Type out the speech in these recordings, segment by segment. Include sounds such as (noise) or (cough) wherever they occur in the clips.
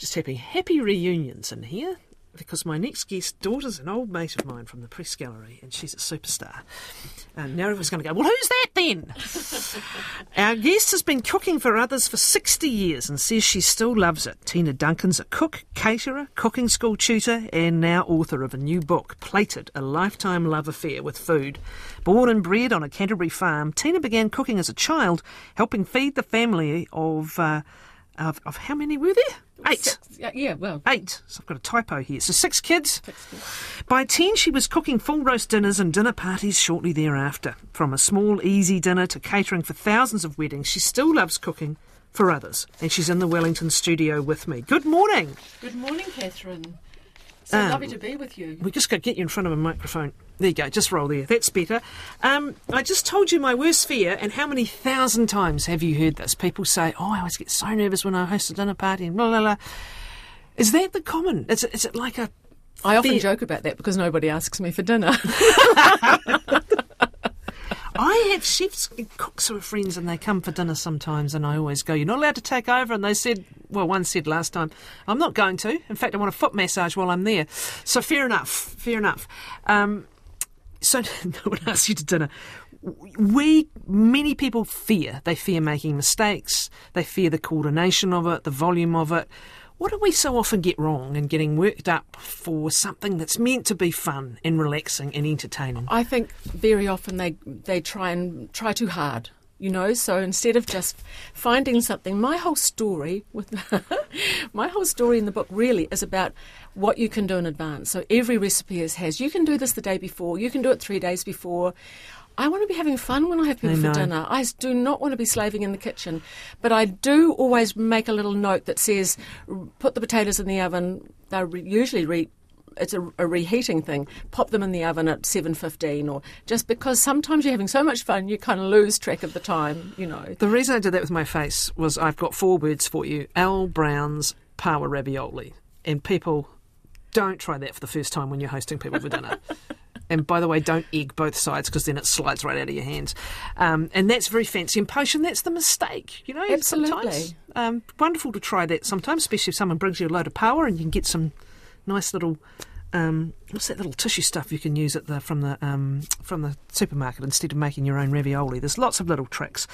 Just happy, happy reunions in here because my next guest, daughter's an old mate of mine from the press gallery, and she's a superstar. And now everyone's going to go, well, who's that then? (laughs) Our guest has been cooking for others for 60 years and says she still loves it. Tina Duncan's a cook, caterer, cooking school tutor, and now author of a new book, Plated, A Lifetime Love Affair with Food. Born and bred on a Canterbury farm, Tina began cooking as a child, helping feed the family of, uh, of, of how many were there? Eight. Six, yeah, yeah, well, Eight. So I've got a typo here. So six kids. By 10, she was cooking full roast dinners and dinner parties shortly thereafter. From a small, easy dinner to catering for thousands of weddings, she still loves cooking for others. And she's in the Wellington studio with me. Good morning. good morning, Catherine. So Um, lovely to be with you. We just got to get you in front of a microphone. There you go. Just roll there. That's better. Um, I just told you my worst fear, and how many thousand times have you heard this? People say, "Oh, I always get so nervous when I host a dinner party," and blah blah blah. Is that the common? Is it, is it like a I often fear- joke about that because nobody asks me for dinner. (laughs) (laughs) I have chefs and cooks who are friends and they come for dinner sometimes and I always go, You're not allowed to take over and they said well, one said last time, I'm not going to. In fact I want a foot massage while I'm there. So fair enough, fair enough. Um, so (laughs) no one asks you to dinner. We many people fear. They fear making mistakes, they fear the coordination of it, the volume of it. What do we so often get wrong in getting worked up for something that's meant to be fun and relaxing and entertaining? I think very often they they try and try too hard. You know, so instead of just finding something, my whole story with (laughs) my whole story in the book really is about what you can do in advance. So every recipe is, has you can do this the day before, you can do it three days before. I want to be having fun when I have people I for dinner. I do not want to be slaving in the kitchen, but I do always make a little note that says, put the potatoes in the oven. They're usually re- it's a, a reheating thing. Pop them in the oven at seven fifteen, or just because sometimes you're having so much fun, you kind of lose track of the time. You know. The reason I did that with my face was I've got four words for you Al Brown's paua ravioli. And people don't try that for the first time when you're hosting people for dinner. (laughs) and by the way, don't egg both sides because then it slides right out of your hands. Um, and that's very fancy and potion. That's the mistake, you know. Absolutely. Sometimes. Um, wonderful to try that sometimes, especially if someone brings you a load of paua and you can get some nice little. Um, what's that little tissue stuff you can use at the from the um, from the supermarket instead of making your own ravioli? There's lots of little tricks,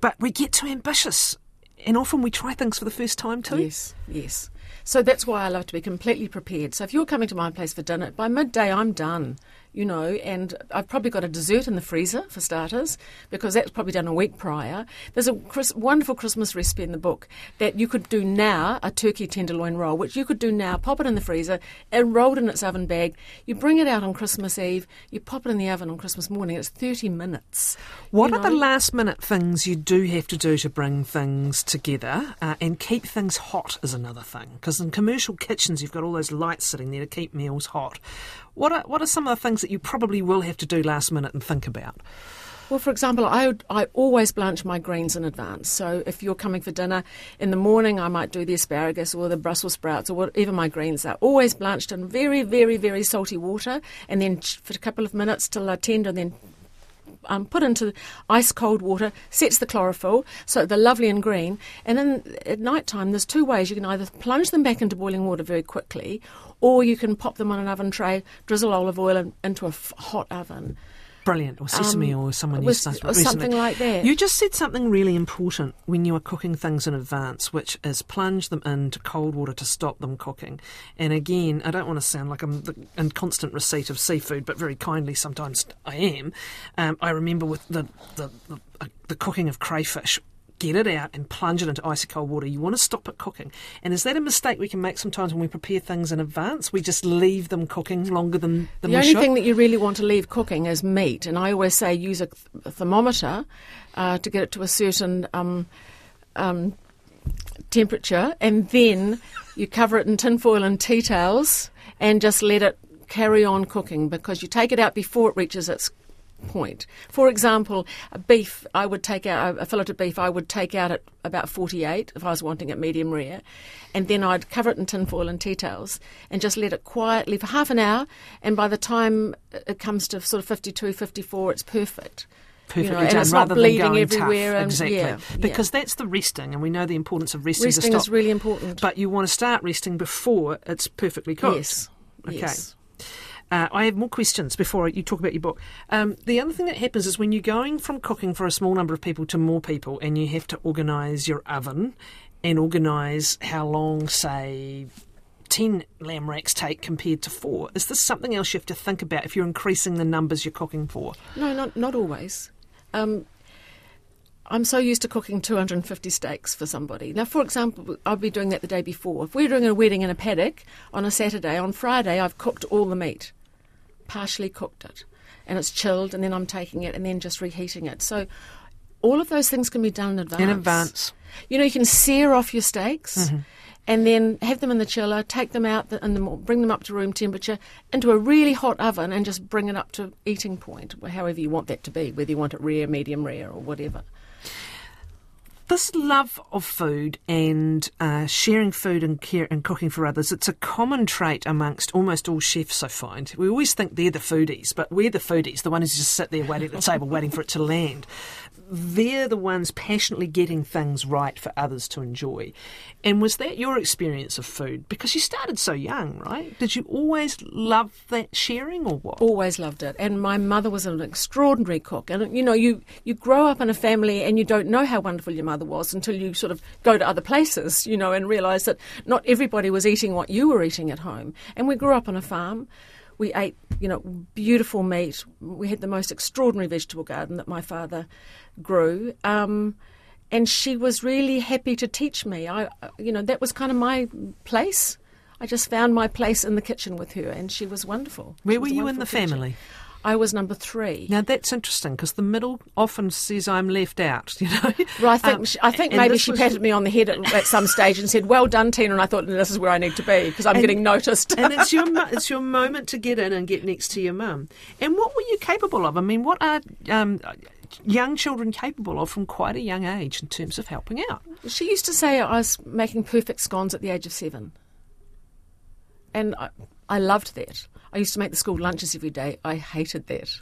but we get too ambitious, and often we try things for the first time too. Yes, yes. So that's why I love to be completely prepared. So if you're coming to my place for dinner, by midday I'm done, you know, and I've probably got a dessert in the freezer for starters, because that's probably done a week prior. There's a Chris, wonderful Christmas recipe in the book that you could do now, a turkey tenderloin roll, which you could do now, pop it in the freezer, and rolled in its oven bag. You bring it out on Christmas Eve, you pop it in the oven on Christmas morning, it's 30 minutes. What you are the last minute things you do have to do to bring things together uh, and keep things hot is another thing because in commercial kitchens you've got all those lights sitting there to keep meals hot. What are what are some of the things that you probably will have to do last minute and think about? Well, for example, I, I always blanch my greens in advance. So if you're coming for dinner in the morning, I might do the asparagus or the Brussels sprouts or whatever my greens are. Always blanched in very, very, very salty water, and then for a couple of minutes till they're tender, then um, put into ice cold water, sets the chlorophyll, so they're lovely and green. And then at night time, there's two ways. You can either plunge them back into boiling water very quickly, or you can pop them on an oven tray, drizzle olive oil in, into a f- hot oven. Brilliant, or sesame, Um, or someone was- used or something like that. You just said something really important when you are cooking things in advance, which is plunge them into cold water to stop them cooking. And again, I don't want to sound like I'm in constant receipt of seafood, but very kindly sometimes I am. Um, I remember with the the, the, uh, the cooking of crayfish. Get it out and plunge it into icy cold water. You want to stop it cooking. And is that a mistake we can make sometimes when we prepare things in advance? We just leave them cooking longer than, than The only should. thing that you really want to leave cooking is meat, and I always say use a, th- a thermometer uh, to get it to a certain um, um, temperature, and then you cover it in tinfoil and tea towels, and just let it carry on cooking because you take it out before it reaches its point. For example, a beef, I would take out a fillet of beef. I would take out at about 48 if I was wanting it medium rare, and then I'd cover it in tinfoil and tea towels and just let it quietly for half an hour. And by the time it comes to sort of 52, 54, it's perfect. perfectly you know, done it's rather not bleeding than going everywhere. tough. And, exactly. yeah, Because that's the resting, and we know the importance of resting, resting is really important. but you want to start resting before it's perfectly cooked. yes, Okay. yes. Uh, I have more questions before you talk about your book. Um, the other thing that happens is when you're going from cooking for a small number of people to more people, and you have to organise your oven and organise how long, say, 10 lamb racks take compared to four. Is this something else you have to think about if you're increasing the numbers you're cooking for? No, not not always. Um, I'm so used to cooking 250 steaks for somebody. Now, for example, I'll be doing that the day before. If we're doing a wedding in a paddock on a Saturday, on Friday I've cooked all the meat, partially cooked it, and it's chilled, and then I'm taking it and then just reheating it. So all of those things can be done in advance. In advance. You know, you can sear off your steaks. Mm-hmm. And then have them in the chiller, take them out and the, bring them up to room temperature into a really hot oven, and just bring it up to eating point, however you want that to be, whether you want it rare, medium rare, or whatever. This love of food and uh, sharing food and care and cooking for others, it's a common trait amongst almost all chefs, I find. We always think they're the foodies, but we're the foodies, the ones who just sit there waiting at the table, waiting for it to land. They're the ones passionately getting things right for others to enjoy. And was that your experience of food? Because you started so young, right? Did you always love that sharing or what? Always loved it. And my mother was an extraordinary cook. And, you know, you, you grow up in a family and you don't know how wonderful your mother was until you sort of go to other places, you know, and realise that not everybody was eating what you were eating at home. And we grew up on a farm. We ate, you know, beautiful meat. We had the most extraordinary vegetable garden that my father grew. Um, and she was really happy to teach me. I, you know, that was kind of my place. I just found my place in the kitchen with her, and she was wonderful. Where were you in the teacher. family? I was number three. Now that's interesting because the middle often says I'm left out. (laughs) You know, Well, I think Um, she, I think maybe she was- patted me on the head at, at some stage and said, "Well done, Tina." And I thought, "This is where I need to be because I'm And- getting noticed." and it's your (laughs) it's your moment to get in and get next to your mum. And what were you capable of? I mean, what are um, young children capable of from quite a young age in terms of helping out? She used to say I was making perfect scones at the age of seven. And I, I loved that. I used to make the school lunches every day. I hated that.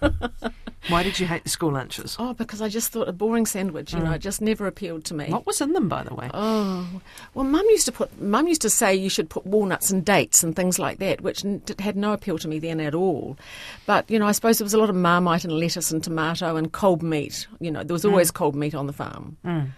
(laughs) Why did you hate the school lunches? Oh, because I just thought a boring sandwich, you know, mm. it just never appealed to me. What was in them, by the way? Oh, well, Mum used to put. Mum used to say you should put walnuts and dates and things like that, which had no appeal to me then at all. But you know, I suppose there was a lot of marmite and lettuce and tomato and cold meat. You know, there was mm. always cold meat on the farm. Mm.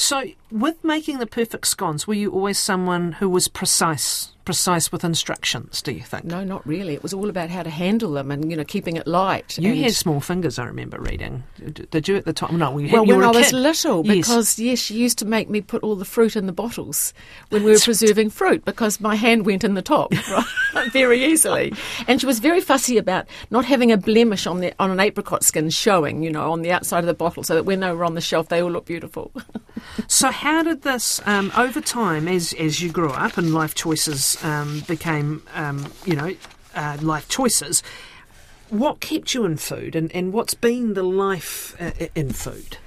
So, with making the perfect scones, were you always someone who was precise, precise with instructions? Do you think? No, not really. It was all about how to handle them and you know keeping it light. You had small fingers, I remember reading. Did you at the time? No, we had, Well, you when I a was little, Yes. because yes. she used to make me put all the fruit in the bottles when we were preserving fruit because my hand went in the top (laughs) right, very easily, and she was very fussy about not having a blemish on the on an apricot skin showing, you know, on the outside of the bottle, so that when they were on the shelf, they all looked beautiful. (laughs) So, how did this, um, over time, as as you grew up and life choices um, became, um, you know, uh, life choices, what kept you in food, and, and what's been the life uh, in food?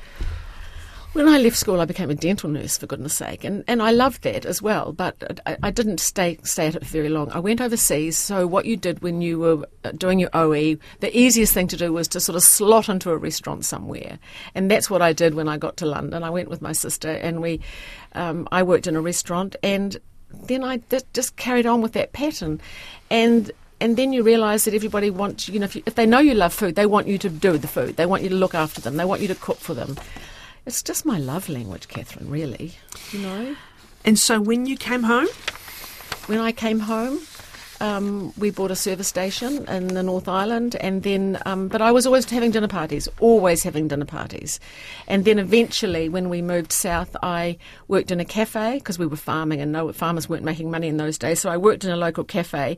When I left school, I became a dental nurse, for goodness sake, and, and I loved that as well. But I, I didn't stay stay at it for very long. I went overseas. So what you did when you were uh, doing your OE, the easiest thing to do was to sort of slot into a restaurant somewhere, and that's what I did when I got to London. I went with my sister, and we, um, I worked in a restaurant, and then I just carried on with that pattern, and. And then you realise that everybody wants, you know, if, you, if they know you love food, they want you to do the food. They want you to look after them. They want you to cook for them. It's just my love language, Catherine, really. You know? And so, when you came home, When I came home, um, we bought a service station in the North Island, and then, um, but I was always having dinner parties, always having dinner parties. And then eventually, when we moved south, I worked in a cafe because we were farming and no farmers weren't making money in those days. So I worked in a local cafe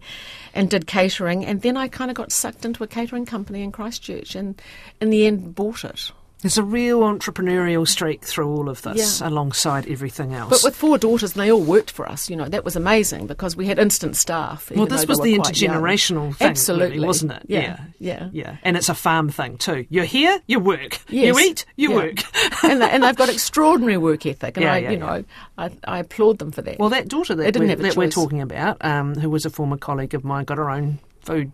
and did catering. And then I kind of got sucked into a catering company in Christchurch and in the end bought it. There's a real entrepreneurial streak through all of this, Yeah. alongside everything else. But with four daughters, and they all worked for us, you know, that was amazing because we had instant staff. well, this was the intergenerational thing, Absolutely. really, wasn't it? Yeah, yeah. yeah. And it's a farm thing too. You're here, you work. Yes. You eat, you Yeah. work. (laughs) and, they, and they've got extraordinary work ethic, and Yeah, I, yeah, you yeah. know, I, I applaud them for that. Well, that daughter that, we're, that we're talking about, um, who was a former colleague of mine, got her own food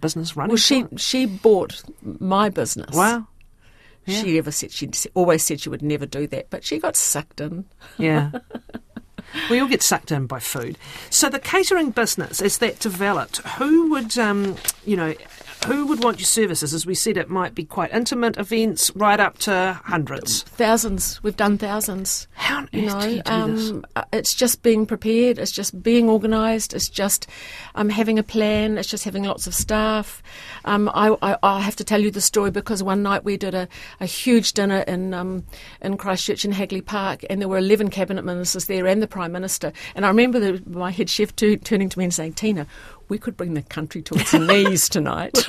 business running. Well, she she bought my business. Wow. She ever said she always said she would never do that, but she got sucked in. Yeah. (laughs) we all get sucked in by food. So the catering business, as that developed, who would, um, you know, who would want your services? As we said, it might be quite intimate events, right up to hundreds. Thousands. We've done thousands. How on You know, do you do um, this? uh, it's just being prepared. It's just being organised. It's just um, having a plan. It's just having lots of staff. Um, I, I, I have to tell you the story because one night we did a, a huge dinner in um, in Christchurch in Hagley Park, and there were eleven cabinet ministers there and the prime minister. And I remember the, my head chef tu- turning to me and saying, "Tina." We could bring the country to its knees tonight. (laughs)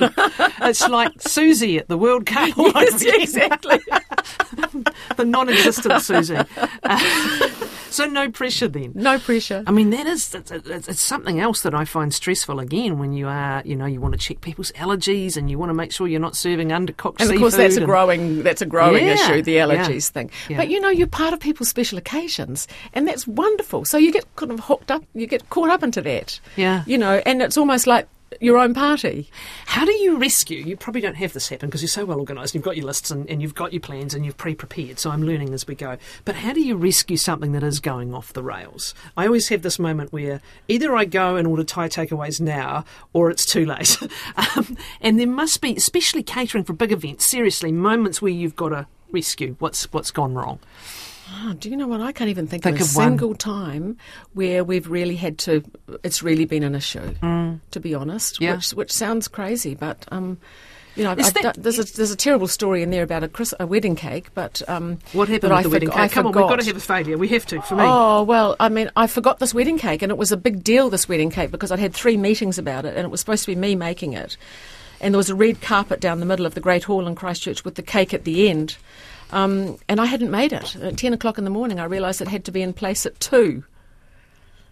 It's like Susie at the World Cup. (laughs) yes, exactly. (laughs) the non-existent Susie. Uh, so no pressure then. No pressure. I mean, that is it's, it's, it's something else that I find stressful. Again, when you are, you know, you want to check people's allergies and you want to make sure you're not serving undercooked And of course, that's a growing that's a growing Yeah, issue, the yeah, allergies thing. yeah. But you know, you're part of people's special occasions, and that's wonderful. So you get kind of hooked up, you get caught up into that. Yeah. You know, and it's almost like your own party. How do you rescue? You probably don't have this happen because you're so well organised. You've got your lists and, and you've got your plans and you've pre-prepared. So I'm learning as we go. But how do you rescue something that is going off the rails? I always have this moment where either I go and order Thai takeaways now, or it's too late. (laughs) um, and there must be, especially catering for big events. Seriously, moments where you've got to rescue what's what's gone wrong. Oh, do you know what? I can't even think, Think of a of one. single time where we've really had to. It's really been an issue, to be honest. Mm. Yeah. Which which sounds crazy, but um, you know, that- done- there's a there's a terrible story in there about a, Chris, a wedding cake, but um, What happened with I the wedding forg- I cake? Come on, we've got to have a failure. We have to. For me, Oh, well, I mean, I forgot this wedding cake, and it was a big deal, this wedding cake, because I'd had three meetings about it, and it was supposed to be me making it. And there was a red carpet down the middle of the Great Hall in Christchurch with the cake at the end. Um, and I hadn't made it. At 10 o'clock in the morning, I realised it had to be in place at 2.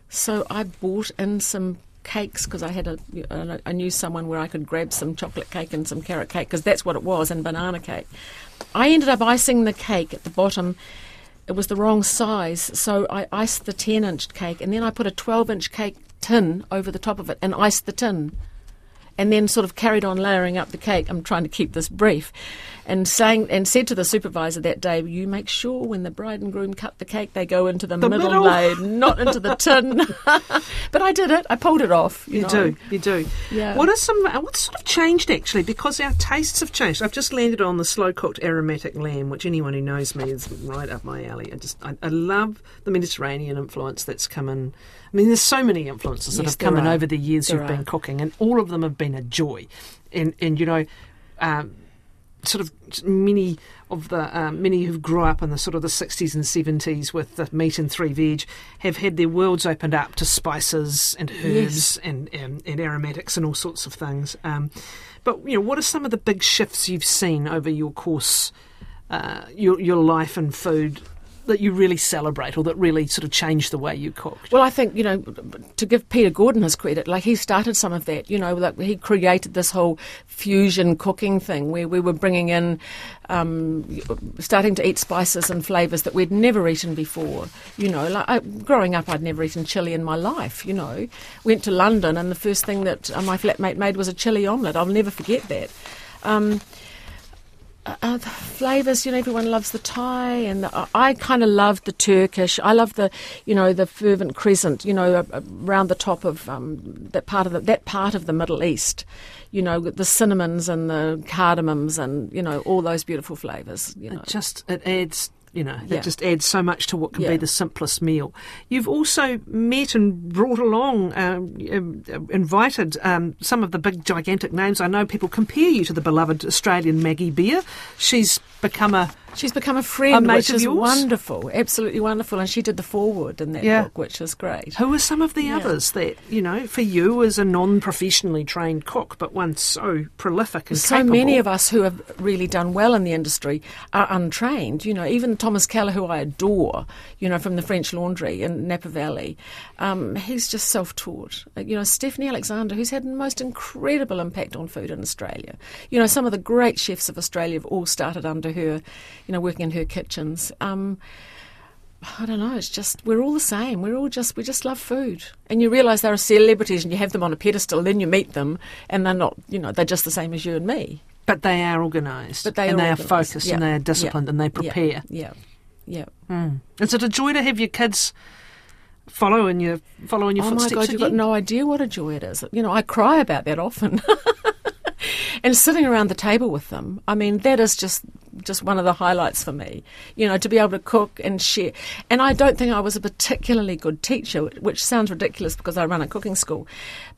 So I bought in some cakes because I had a, I knew someone where I could grab some chocolate cake and some carrot cake because that's what it was and banana cake. I ended up icing the cake at the bottom. It was the wrong size, so I iced the 10 inch cake and then I put a 12 inch cake tin over the top of it and iced the tin. And then sort of carried on layering up the cake. I'm trying to keep this brief, and saying and said to the supervisor that day, "You make sure when the bride and groom cut the cake, they go into the, The middle, middle. lane, not into the tin." (laughs) but I did it. I pulled it off. You, You know. do, you do. Yeah. What are some? uh, What's sort of changed actually? Because our tastes have changed. I've just landed on the slow cooked aromatic lamb, which anyone who knows me is right up my alley. I just, I, I love the Mediterranean influence that's come in. I mean, there's so many influences that Yes, have come in over the years There you've been cooking, and all of them have been a joy. And and you know. Um, sort of many of the um, many who grew up in the sort of the 60s and 70s with the meat and three veg have had their worlds opened up to spices and herbs and, and and aromatics and all sorts of things. Um, but you know, what are some of the big shifts you've seen over your course, uh, your your life and food that you really celebrate or that really sort of changed the way you cooked? Well, I think you know to give Peter Gordon his credit, like he started some of that. You know, like he created this whole fusion cooking thing where we were bringing in, um, starting to eat spices and flavors that we'd never eaten before. You know, like I, growing up, I'd never eaten chili in my life. You know, went to London and the first thing that uh, my flatmate made was a chili omelette. I'll never forget that. Um, uh, the flavors, you know, everyone loves the Thai, and the, I kind of love the Turkish. I love the, you know, the Fertile Crescent, you know, uh, around the top of um, that part of the, that part of the Middle East. You know, the cinnamons and the cardamoms, and you know, all those beautiful flavors. You know, It just it adds you know Yeah. just adds so much to what can be the simplest meal. You've also met and brought along, um, um, invited um, some of the big gigantic names. I know people compare you to the beloved Australian Maggie Beer. She's become a she's become a friend, A mate which of is yours? wonderful, absolutely wonderful, and she did the foreword in that Yeah. book, which is great. Who are some of the Yeah. others that you know for you as a non-professionally trained cook, but one so prolific and so capable? many of us who have really done well in the industry are untrained. You know, even Thomas Keller, who I adore, you know, from the French Laundry in Napa Valley, um, he's just self-taught. Uh, You know, Stephanie Alexander, who's had the most incredible impact on food in Australia. You know, some of the great chefs of Australia have all started under her, you know, working in her kitchens. Um, I don't know. It's just we're all the same. We're all just we just love food, and you realise they're celebrities, and you have them on a pedestal. Then you meet them, and they're not. You know, they're just the same as you and me. But they are organised. But they and are they are focused and they are disciplined Yeah. and they prepare. Yeah, yeah. Mm. Is it a joy to have your kids follow in your follow in your oh my footsteps god, you've got no idea what a joy it is. You know, I cry about that often. (laughs) and sitting around the table with them, I mean, that is just just one of the highlights for me. You know, to be able to cook and share. And I don't think I was a particularly good teacher, which sounds ridiculous because I run a cooking school,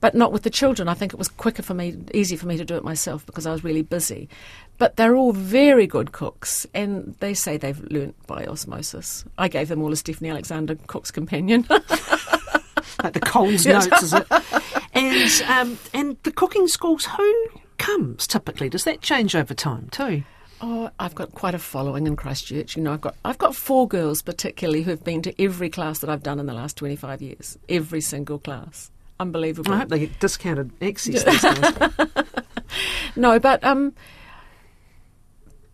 but not with the children. I think it was quicker for me, easier for me to do it myself because I was really busy. But they're all very good cooks, and they say they've learnt by osmosis. I gave them all a Stephanie Alexander Cook's Companion. (laughs) like the Coles notes, is it? (laughs) And um, and the cooking schools, who comes typically? Does that change over time too? Oh, I've got quite a following in Christchurch. You know, I've got I've got four girls particularly who've been to every class that I've done in the last twenty five years. Every single class. Unbelievable. I hope they get discounted access. (laughs) No, but um,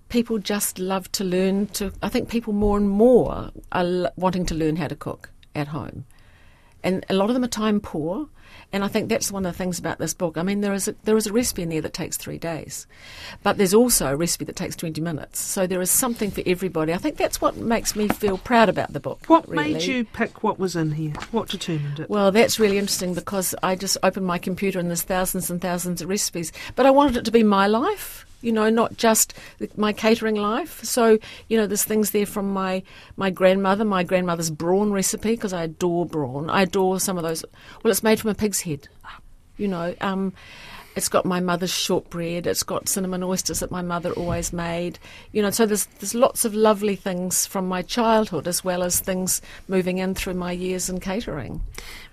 people just love to learn to. I think people more and more are l- wanting to learn how to cook at home, and a lot of them are time poor. And I think that's one of the things about this book. I mean, there is a, there is a recipe in there that takes three days, but there's also a recipe that takes twenty minutes. So there is something for everybody. I think that's what makes me feel proud about the book. What really. made you pick what was in here? What determined it? Well, that's really interesting because I just opened my computer and there's thousands and thousands of recipes. But I wanted it to be my life, you know, not just my catering life. So, you know, there's things there from my, my grandmother, my grandmother's brawn recipe, because I adore brawn. I adore some of those. Well, it's made from a pig's head, you know. Um, it's got my mother's shortbread. It's got cinnamon oysters that my mother always made. You know, so there's there's lots of lovely things from my childhood as well as things moving in through my years in catering.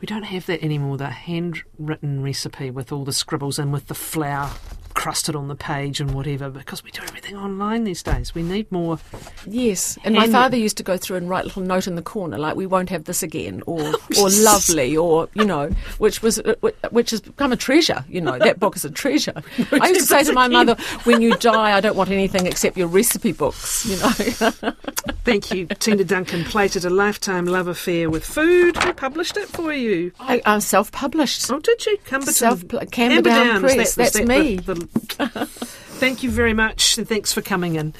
We don't have that anymore. The handwritten recipe with all the scribbles and with the flour crusted on the page and whatever, because we do everything online these days. We need more. Yes, and my father used to go through and write a little note in the corner, like "We won't have this again," or (laughs) "or lovely," or you know, which was uh, which has become a treasure. You know, that book is a treasure. (laughs) I used to say to my mother, "When you die, I don't want anything except your recipe books." You know. (laughs) Thank you, Tina Duncan. Plated a lifetime love affair with food. Who published it for you? I, I'm self-published. Oh, did you? Camberdown. Self- Camberdown Camberdown, Press, that- that's that me. the- the- Thank you very much, and thanks for coming in.